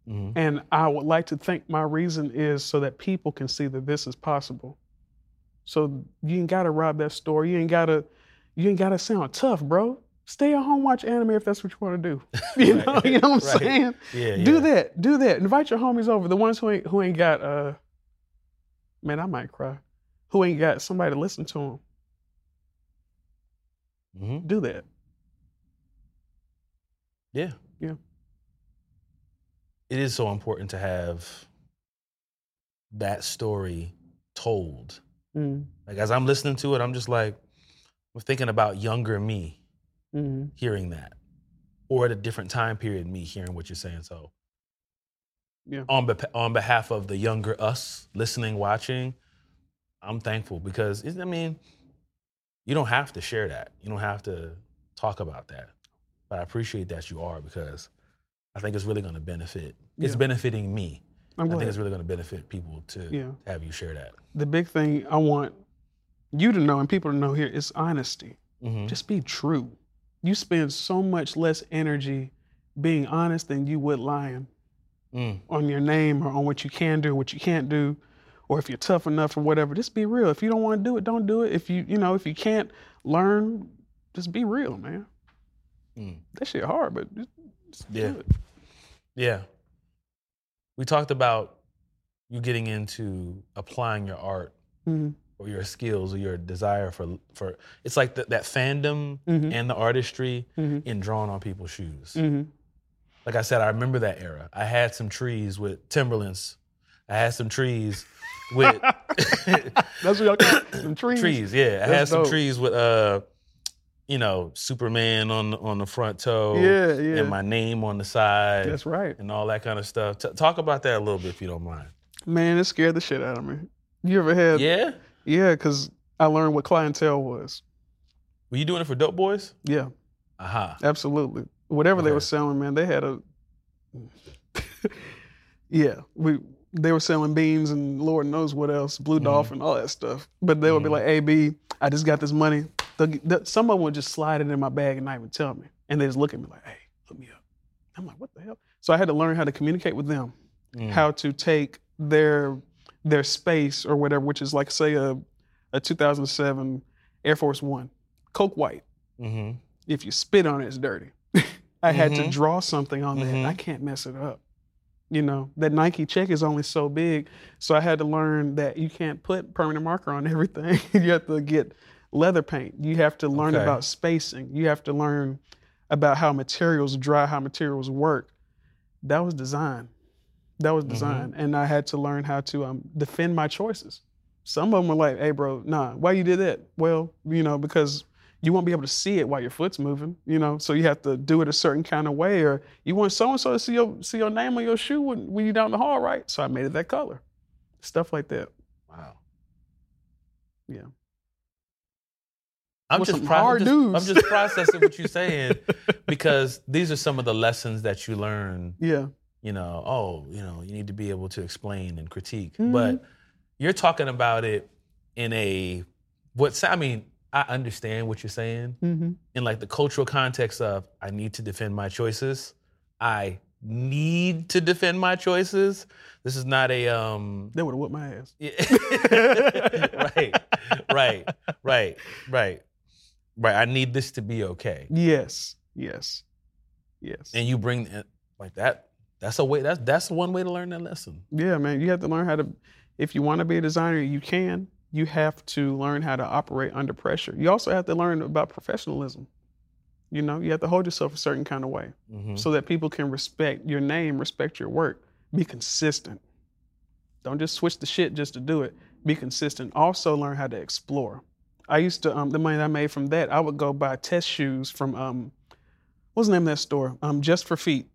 hmm and I would like to think my reason is so that people can see that this is possible. So you ain't gotta rob that store. You ain't gotta. You ain't gotta sound tough, bro. Stay at home, watch anime if that's what you want to do. [LAUGHS] You Right, know, you know what I'm right. saying? Yeah, yeah. Do that. Do that. Invite your homies over. The ones who ain't who ain't got uh man, I might cry. Who ain't got somebody to listen to them. hmm Do that. Yeah. Yeah. It is so important to have that story told. Mm, Like as I'm listening to it, I'm just like, I'm thinking about younger me mm, hearing that, or at a different time period, me hearing what you're saying. So, Yeah. on beh on behalf of the younger us listening, watching, I'm thankful because I mean, you don't have to share that. You don't have to talk about that. But I appreciate that you are because I think it's really going to benefit. It's Yeah. benefiting me. I'm think it's really going to benefit people to Yeah. have you share that. The big thing I want you to know and people to know here is honesty. hmm Just be true. You spend so much less energy being honest than you would lying. Mm. on your name or on what you can do, what you can't do, or if you're tough enough or whatever. Just be real. If you don't want to do it, don't do it. If you, you know, if you can't learn, just be real, man. Mm. That shit hard, but just, just do Yeah. it. Yeah. We talked about you getting into applying your art Mhm. or your skills or your desire for for it's like the, that fandom Mhm. and the artistry Mhm. in drawing on people's shoes. Mhm. Like I said, I remember that era. I had some trees with Timberlands. I had some trees with [LAUGHS] That's what y'all call it, them [COUGHS] trees. trees. Yeah, I had some dope. trees with uh, you know, Superman on on the front toe. Yeah, yeah. And my name on the side. That's right, and all that kind of stuff. T- talk about that a little bit if you don't mind. man. It scared the shit out of me. You ever had? Yeah. yeah, because I learned what clientele was. Were you doing it for Dope Boys? Yeah, Aha. absolutely. Whatever they were selling, man, they had a. [LAUGHS] yeah, we they were selling beans and Lord knows what else, Blue Mhm. Dolphin, all that stuff. But they would be Mhm. like, "Hey, B, I just got this money." They'll get- some of them would just slide it in my bag and not even tell me, and they just look at me like, "Hey, hook me up." I'm like, "What the hell?" So I had to learn how to communicate with them, Mm. how to take their their space or whatever, which is like say a a 2007 Air Force One, Coke White Mm-hmm. if you spit on it, it's dirty. [LAUGHS] I had to Mhm. draw something on Mhm. that. I can't mess it up. You know, that Nike check is only so big. So I had to learn that you can't put permanent marker on everything. [LAUGHS] you have to get leather paint. You have to learn Okay. about spacing. You have to learn about how materials dry, how materials work. That was design. That was design. And I had to learn how to um, defend my choices. Some of them were like, hey, bro, nah, why you did that? Well, you know, because you won't be able to see it while your foot's moving, you know, so you have to do it a certain kind of way. Or you want so and so to see your see your name on your shoe when, when you're down the hall, right? So I made it that color. Stuff like that. Wow. Yeah. I'm just, pro- I'm just- dudes. I'm just [LAUGHS] processing what you're saying because these are some of the lessons that you learn. Yeah. You know, oh, you know, you need to be able to explain and critique, Mhm. but you're talking about it in a what's. I mean, I understand what you're saying Mm-hmm. in like the cultural context of I need to defend my choices. I need to defend my choices. This is not a um They would have whooped my ass. yeah. [LAUGHS] right, right, right, right, right. I need this to be okay. Yes. Yes. Yes. And you bring it like that. That's a way. That's that's one way to learn that lesson. Yeah, man. You have to learn how to, if you want to be a designer, you can. You have to learn how to operate under pressure. You also have to learn about professionalism. You know, you have to hold yourself a certain kind of way Mhm. so that people can respect your name, respect your work. Be consistent. Don't just switch the shit just to do it. Be consistent. Also learn how to explore. I used to um, the money I made from that, I would go buy test shoes from um, what's the name of that store? Um, Just for Feet,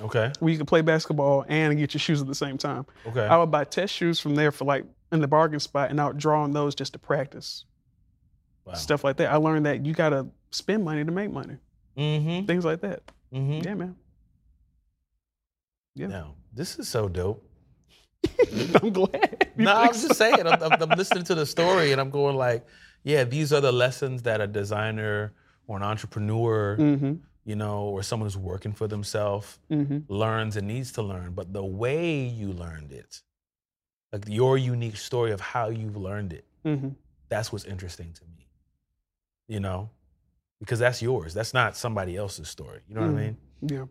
Okay. where you can play basketball and get your shoes at the same time. Okay. I would buy test shoes from there for like in the bargain spot, and I would draw on those just to practice Wow. stuff like that. I learned that you gotta spend money to make money, Mm-hmm. things like that. Mm-hmm. Yeah, man. Yeah. Now, this is so dope. [LAUGHS] I'm glad. [LAUGHS] No, I'm just saying. I'm, I'm, I'm listening to the story and I'm going like, yeah, these are the lessons that a designer or an entrepreneur, Mm-hmm. you know, or someone who's working for themselves Mm-hmm. learns and needs to learn. But the way you learned it, like your unique story of how you've learned it, Mm-hmm. that's what's interesting to me. You know, because that's yours. That's not somebody else's story. You know what I Mhm. mean? Yeah.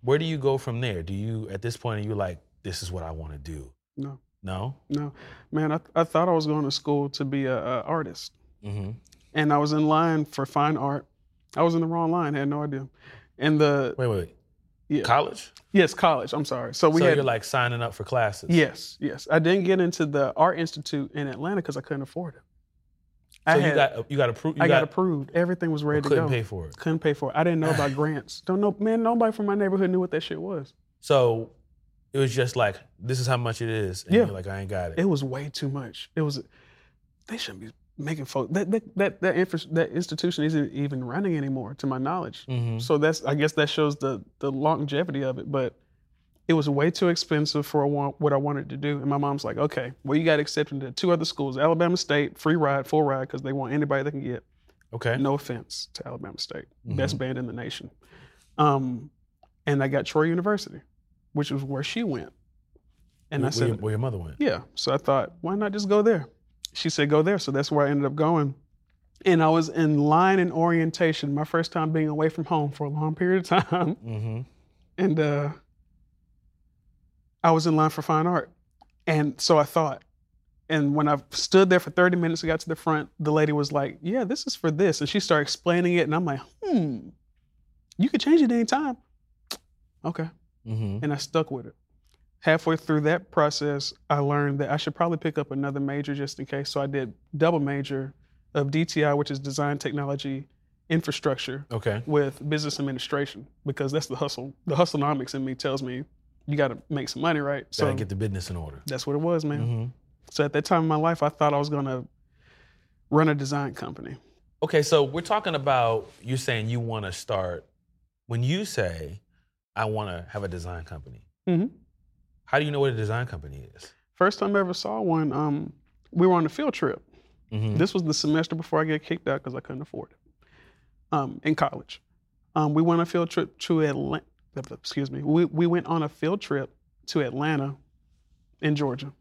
Where do you go from there? Do you, at this point, are you like, this is what I want to do? No. No? No. Man, I, I thought I was going to school to be a, a artist, Mm-hmm. and I was in line for fine art. I was in the wrong line. Had no idea. And the Wait, wait, wait. yeah, College? yes, college. I'm sorry. So we so had you're like signing up for classes. yes, yes. I didn't get into the art institute in Atlanta because I couldn't afford it. So I you had, got you got approved. I got, got, approved. Everything was ready to go. couldn't pay for it. Couldn't pay for it. I didn't know about [SIGHS] grants. Don't know, man. Nobody from my neighborhood knew what that shit was. So it was just like this is how much it is, and Yeah. you're like I ain't got it. It was way too much. It was. They shouldn't be making folks. That that that that, infra- that institution isn't even running anymore, to my knowledge. Mhm. So that's. I guess that shows the the longevity of it. But it was way too expensive for what what I wanted to do. And my mom's like, okay, well you got accepted to two other schools, Alabama State, free ride, full ride, because they want anybody they can get. Okay. No offense to Alabama State, Mhm. best band in the nation. Um, and I got Troy University, which was where she went. And where, I said, where, where your mother went. yeah. So I thought, why not just go there? She said, go there. So that's where I ended up going. And I was in line in orientation, my first time being away from home for a long period of time. [LAUGHS] Mm-hmm. And uh, I was in line for fine art. And so I thought, and when I stood there for 30 minutes, I got to the front, the lady was like, yeah, this is for this. And she started explaining it. And I'm like, hmm, you could change it anytime. [TSK] Okay Mm-hmm. and I stuck with it. Halfway through that process, I learned that I should probably pick up another major just in case. So I did double major of DTI, which is Design Technology Infrastructure, Okay. with Business Administration because that's the hustle. The hustlenomics in me tells me you got to make some money, right? So Gotta get the business in order. that's what it was, man. Mm-hmm. So at that time in my life, I thought I was gonna run a design company. Okay, so we're talking about you saying you want to start. When you say, "I want to have a design company," Mhm. how do you know what a design company is? First time I ever saw one, um, we were on a field trip. Mm-hmm. This was the semester before I get kicked out because I couldn't afford it. Um, in college, um, we went on a field trip to Atlanta. Excuse me. We we went on a field trip to Atlanta, in Georgia,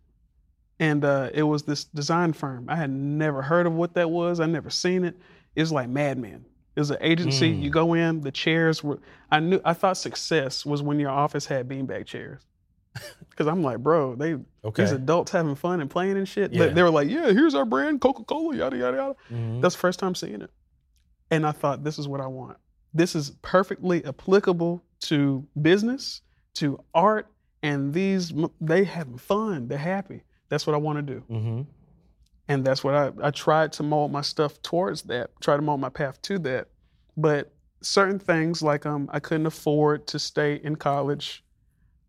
and uh, it was this design firm. I had never heard of what that was. I never seen it. It was like Mad Men. It was an agency. Mm. You go in, the chairs were. I knew. I thought success was when your office had beanbag chairs. [LAUGHS] Because I'm like, bro, they Okay. these adults having fun and playing and shit. Yeah. They, they were like, yeah, here's our brand, Coca Cola, yada, yada, yada. Mhm. That's the first time seeing it. And I thought, this is what I want. This is perfectly applicable to business, to art, and these, they having fun. They're happy. That's what I want to do. Mhm. And that's what I, I tried to mold my stuff towards that, try to mold my path to that. But certain things like um, I couldn't afford to stay in college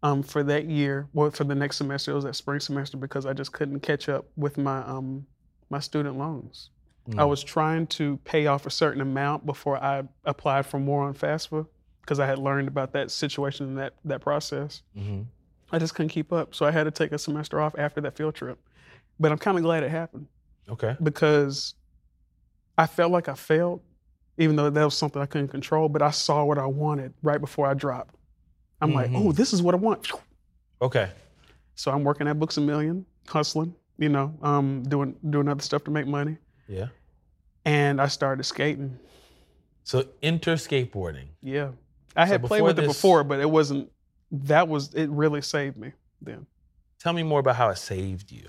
um, for that year, well, for the next semester, it was that spring semester because I just couldn't catch up with my um, my student loans. I Mm. was trying to pay off a certain amount before I applied for more on FAFSA because I had learned about that situation and that that process. Mhm. I just couldn't keep up, so I had to take a semester off after that field trip. But I'm kind of glad it happened Okay. because I felt like I failed, even though that was something I couldn't control. But I saw what I wanted right before I dropped. I'm like, Mhm. oh, this is what I want. Okay. So I'm working at Books a Million, hustling, you know, um, doing doing other stuff to make money. Yeah. And I started skating. So enter skateboarding. Yeah, I So had played with it before, but it wasn't. That was it. Really saved me then. Tell me more about how it saved you.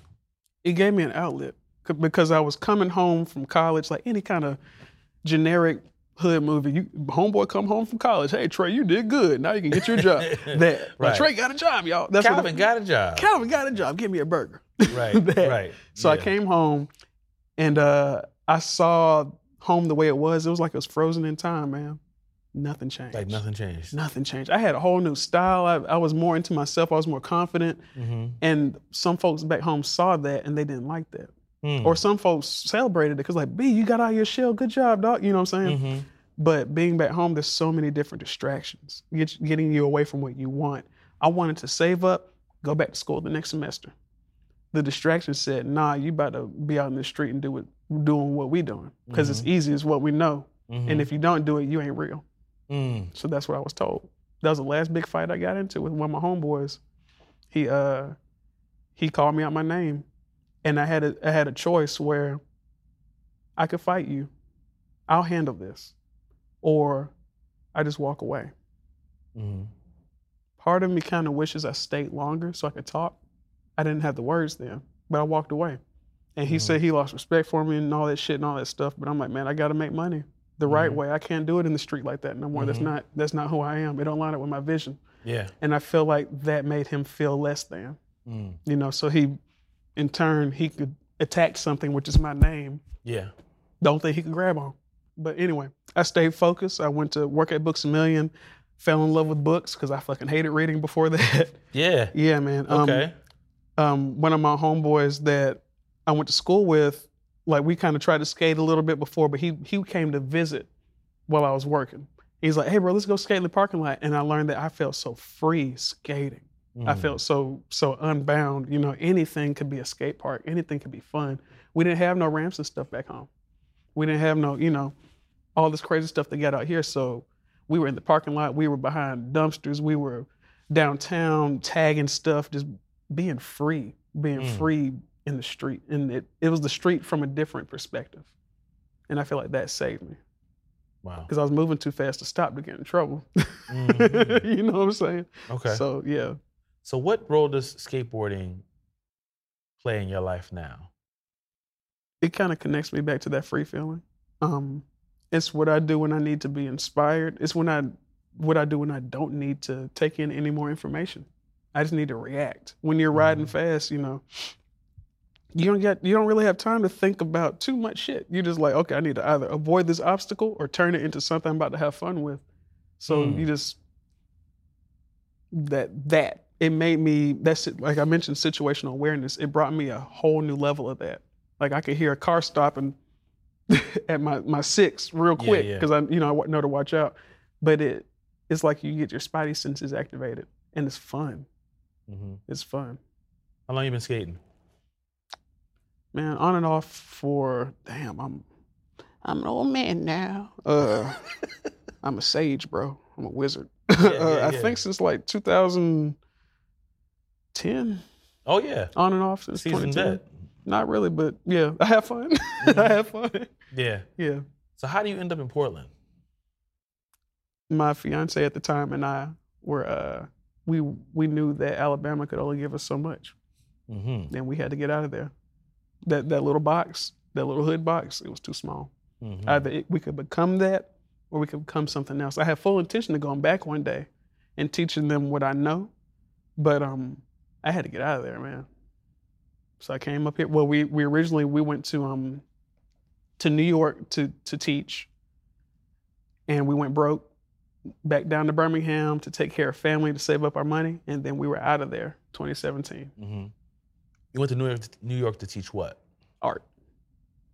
It gave me an outlet because I was coming home from college, like any kind of generic hood movie. You homeboy come home from college. Hey Trey, you did good. Now you can get your job. [LAUGHS] that Right. like, Trey got a job, y'all. That's what Calvin got a job. Calvin got a job. Give me a burger. [LAUGHS] Right, right. So I came home and uh, I saw home the way it was. It was like it was frozen in time, man. Nothing changed. Like nothing changed. Nothing changed. I had a whole new style. I, I was more into myself. I was more confident. Mm-hmm. And some folks back home saw that and they didn't like that. Mm. Or some folks celebrated it because like, B, you got out of your shell. Good job, dog. You know what I'm saying? hmm But being back home, there's so many different distractions, get, getting you away from what you want. I wanted to save up, go back to school the next semester. The distraction said, "Nah, you about to be out in the street and do it, doing what we doing, because it's easy, it's what we know. And if you don't do it, you ain't real." Mm. So that's what I was told. That was the last big fight I got into with one of my homeboys. He uh he called me out my name, and I had a I had a choice where I could fight you, I'll handle this, or I just walk away. Mm. Part of me kind of wishes I stayed longer so I could talk. I didn't have the words then, but I walked away. And he Mhm. said he lost respect for me and all that shit and all that stuff. But I'm like, man, I got to make money the right Mhm. way. I can't do it in the street like that no more. That's Mhm. not that's not who I am. It don't line up with my vision. Yeah. And I feel like that made him feel less than. Mm. You know, so he, in turn, he could attack something which is my name. Yeah. Don't think he could grab on. But anyway, I stayed focused. I went to work at Books a Million, fell in love with books because I fucking hated reading before [LAUGHS] that. Yeah. yeah, man. Um, Okay. um, one of my homeboys that I went to school with, like we kind of tried to skate a little bit before, but he he came to visit while I was working. He's like, "Hey, bro, let's go skate in the parking lot," and I learned that I felt so free skating. I Mm. felt so so unbound. You know, anything could be a skate park. Anything could be fun. We didn't have no ramps and stuff back home. We didn't have no, you know, all this crazy stuff they got out here. So we were in the parking lot. We were behind dumpsters. We were downtown tagging stuff, just being free, being Mm. free in the street. And it, it was the street from a different perspective. And I feel like that saved me Wow. because I was moving too fast to stop to get in trouble. [LAUGHS] Mhm. you know what I'm saying? Okay. So, yeah. So what role does skateboarding play in your life now? it kind of connects me back to that free feeling. Um, it's what I do when I need to be inspired. It's when I what I do when I don't need to take in any more information. I just need to react. When you're riding Mhm. fast, you know, you don't get you don't really have time to think about too much shit. You're just like, okay, I need to either avoid this obstacle or turn it into something I'm about to have fun with. So Mm. you just that that it made me that's it, like I mentioned situational awareness. It brought me a whole new level of that. Like I could hear a car stopping [LAUGHS] at my my six real Yeah, quick yeah. because I you know I know to watch out. But it it's like you get your spidey senses activated and it's fun. hmm It's fun. How long you been skating? Man, on and off for damn, I'm I'm an old man now. Uh [LAUGHS] I'm a sage, bro. I'm a wizard. yeah, [LAUGHS] uh, I yeah. think since like 2010, Oh yeah. on and off since Seasoned 2010. vet. Not really, but yeah, [LAUGHS] I have fun. I have fun. Yeah. Yeah. So how do you end up in Portland? My fiance at the time and I were uh we we knew that Alabama could only give us so much. Mm-hmm. Then we had to get out of there. That that little box, that little hood box, it was too small. mm-hmm. Either it, we could become that or we could become something else. I had full intention of going back one day and teaching them what I know, but um, I had to get out of there, man. So I came up here. Well, we we originally we went to um to New York to to teach, and we went broke. Back down to Birmingham to take care of family to save up our money, and then we were out of there. 2017 Mm-hmm. You went to New York, New York to teach what? art.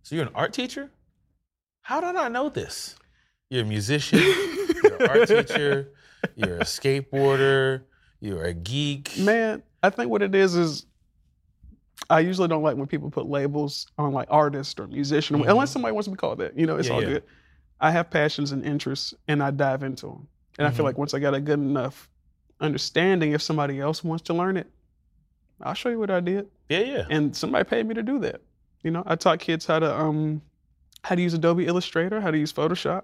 So you're an art teacher? How did I know this? You're a musician. You're an art [LAUGHS] teacher. You're a skateboarder. You're a geek. Man, I think what it is is I usually don't like when people put labels on like artist or musician, Mhm. unless somebody wants to be called that. You know, it's Yeah, all yeah. good. I have passions and interests, and I dive into them. And I feel Mhm. like once I got a good enough understanding, if somebody else wants to learn it, I'll show you what I did. Yeah, yeah. And somebody paid me to do that. You know, I taught kids how to um how to use Adobe Illustrator, how to use Photoshop,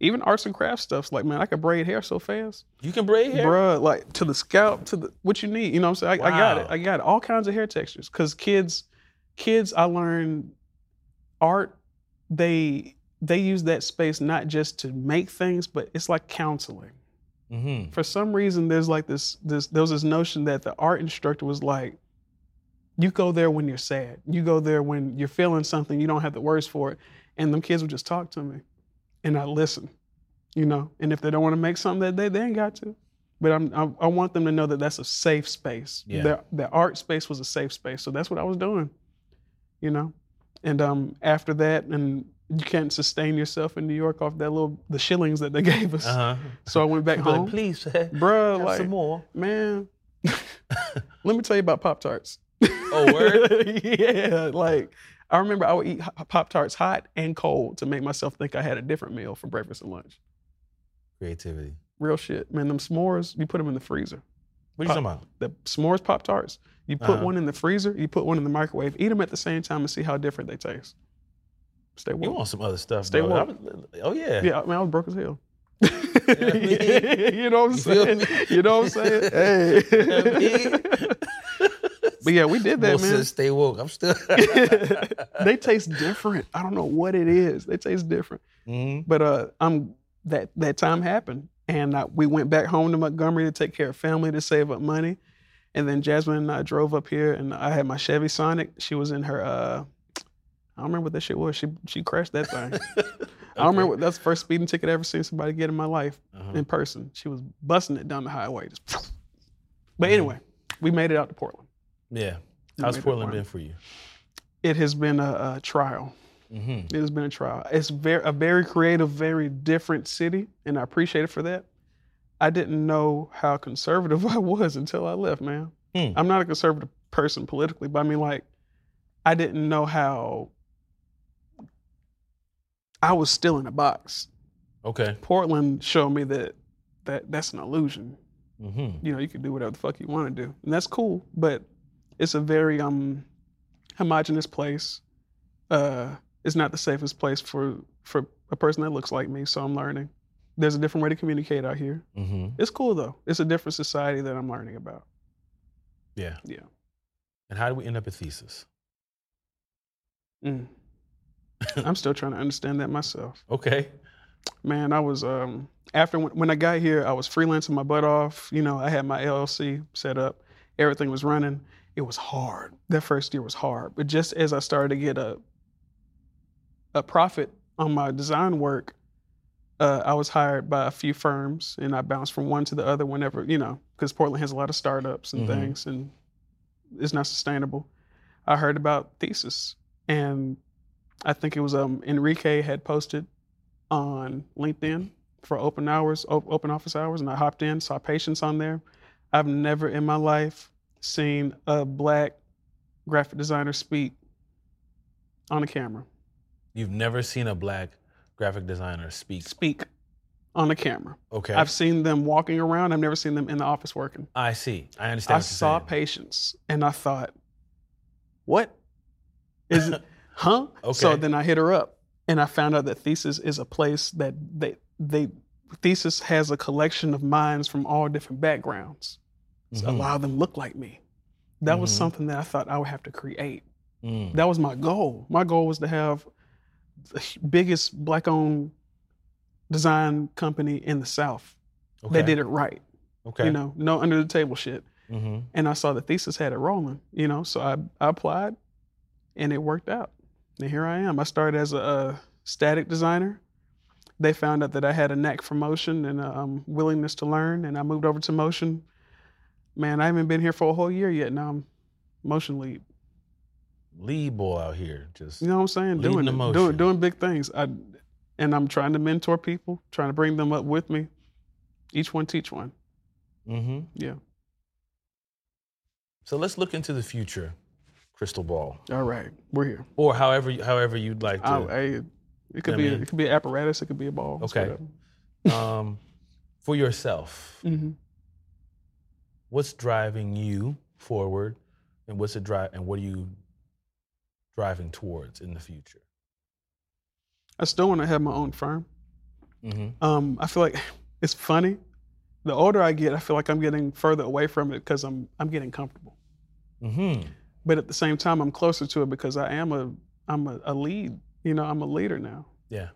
even arts and crafts stuff. Like, man, I could braid hair so fast. You can braid hair. Bruh, like to the scalp, to the what you need. You know what I'm saying? I, I got it. I got it. All kinds of hair textures. Cause kids, kids, I learned art, they they use that space not just to make things, but it's like counseling. Mm-hmm. For some reason, there's like this this there was this notion that the art instructor was like, you go there when you're sad. You go there when you're feeling something. You don't have the words for it. And them kids would just talk to me, and I listen, you know. And if they don't want to make something that day, they ain't got to. But I'm, I, I want them to know that that's a safe space. Yeah. The, the art space was a safe space. So that's what I was doing, you know. And um, after that, and you can't sustain yourself in New York off that little the shillings that they [LAUGHS] gave us. Uh-huh. So I went back [LAUGHS] home, please, sir, bruh. have Like, some more. man, [LAUGHS] let me tell you about Pop Tarts. Oh, word? yeah, like I remember I would eat Pop Tarts hot and cold to make myself think I had a different meal for breakfast and lunch. Creativity. Real shit, man. Them s'mores, you put them in the freezer. What are you Pop- talking about? The s'mores Pop Tarts, you put Uh-huh. one in the freezer, you put one in the microwave. Eat them at the same time and see how different they taste. Stay You woke. want some other stuff, Stay bro. I woke. was- oh yeah. Yeah, I mean, I was broke as hell. I [LAUGHS] mean- [LAUGHS] you know what I'm saying? me? You know what I'm saying? [LAUGHS] Hey. I mean- but yeah, we did that, Most man. said stay woke. I'm still. they taste different. I don't know what it is. They taste different. Mhm. But uh, I'm that that time happened, and uh, we went back home to Montgomery to take care of family to save up money, and then Jasmine and I drove up here, and I had my Chevy Sonic. She was in her. Uh, I don't remember what that shit was. She she crashed that thing. [LAUGHS] I don't remember. What, that's the first speeding ticket I ever seen somebody get in my life Uh-huh. in person. She was busting it down the highway. Just, [SNIFFS] but Mhm. anyway, we made it out to Portland. Yeah. We How's to Portland been for you? It has been a, a trial. Mm-hmm. It has been a trial. It's very a very creative, very different city, and I appreciate it for that. I didn't know how conservative [LAUGHS] I was until I left, man. Hmm. I'm not a conservative person politically, but I mean, like, I didn't know how I was still in a box. Okay. Portland showed me that that that's an illusion. Mm-hmm. You know, you can do whatever the fuck you want to do, and that's cool. But it's a very um homogenous place. Uh, it's not the safest place for for a person that looks like me. So I'm learning. There's a different way to communicate out here. Mm-hmm. It's cool though. It's a different society that I'm learning about. Yeah. Yeah. And how do we end up at Thesis? Mm. I'm still trying to understand that myself. Okay. Man, I was um after when, when I got here, I was freelancing my butt off. You know, I had my LLC set up. Everything was running. It was hard. That first year was hard. But just as I started to get a a profit on my design work, uh, I was hired by a few firms, and I bounced from one to the other whenever you know, because Portland has a lot of startups and Mhm. things, and it's not sustainable. I heard about Thesis, and I think it was um, Enrique had posted on LinkedIn for open hours, op- open office hours, and I hopped in, saw Patience on there. I've never in my life seen a black graphic designer speak on a camera. You've never seen a black graphic designer speak. Speak on a camera. Okay. I've seen them walking around. I've never seen them in the office working. I see. I understand. I saw saying. Patience and I thought, what [LAUGHS] is Huh? So then I hit her up and I found out that Thesis is a place that they they Thesis has a collection of minds from all different backgrounds. So a Mhm. lot of them look like me. That was Mhm. something that I thought I would have to create. Mm. That was my goal. My goal was to have the biggest black-owned design company in the South. Okay. They did it right. Okay. You know, no under the table shit. Mm-hmm. And I saw the Thesis had it rolling, you know, so I, I applied and it worked out. And here I am. I started as a, a static designer. They found out that I had a knack for motion and a um, willingness to learn, and I moved over to motion. Man, I haven't been here for a whole year yet. Now I'm motion lead. Lead boy out here, just You know what I'm saying? Doing the motion. doing doing big things. I, and I'm trying to mentor people, trying to bring them up with me. Each one teach one. mm-hmm. Yeah. So let's look into the future, crystal ball, All right, we're here. or however you- however you'd like to. I, I, it could I be a, mean- it could be an apparatus. It could be a ball. Okay. [LAUGHS] um, for yourself, Mhm. what's driving you forward, and what's it drive, and what are you driving towards in the future? I still want to have my own firm. Mm-hmm. Um, I feel like [SIGHS] it's funny. The older I get, I feel like I'm getting further away from it because I'm I'm getting comfortable. Mm-hmm. But at the same time, I'm closer to it because I am a I'm a, a lead. You know, I'm a leader now. Yeah.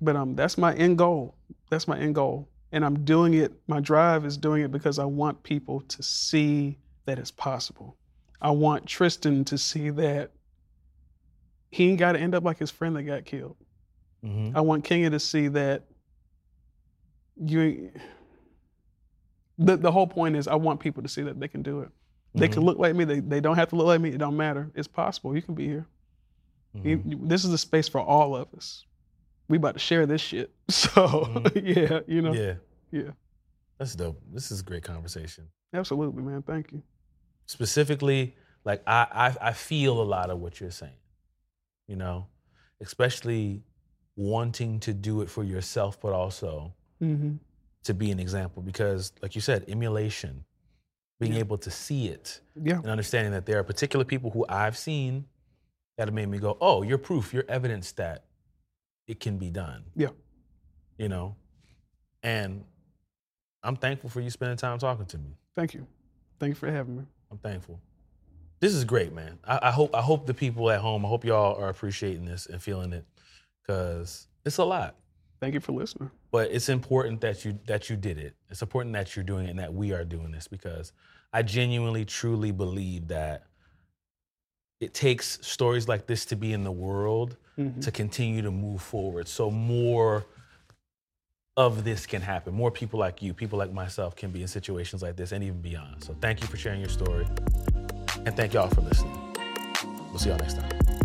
But um, that's my end goal. That's my end goal, and I'm doing it. My drive is doing it because I want people to see that it's possible. I want Tristan to see that he ain't got to end up like his friend that got killed. Mhm. I want Kenya to see that you. The the whole point is I want people to see that they can do it. They can Mhm. look like me. They they don't have to look like me. It don't matter. It's possible. You can be here. You- Mhm. you- this is a space for all of us. We about to share this shit. [LAUGHS] So Mhm. [LAUGHS] yeah, you know, Yeah. yeah, That's dope. This is a great conversation. absolutely, man. Thank you. specifically like I, I i feel a lot of what you're saying you know especially wanting to do it for yourself but also hmm to be an example because like you said emulation being Yeah. able to see it Yeah, and understanding that there are particular people who i've seen that have made me go oh you're proof you're evidence that it can be done Yeah. you know and i'm thankful for you spending time talking to me thank you. Thank you for having me. I'm thankful. This is great, man. I, I hope I hope the people at home, I hope y'all are appreciating this and feeling it, because it's a lot. Thank you for listening. But it's important that you that you did it. It's important that you're doing it and that we are doing this because I genuinely, truly believe that it takes stories like this to be in the world Mhm. to continue to move forward. So more of this can happen. More people like you, people like myself, can be in situations like this and even beyond. So thank you for sharing your story. And thank y'all for listening. We'll see y'all next time.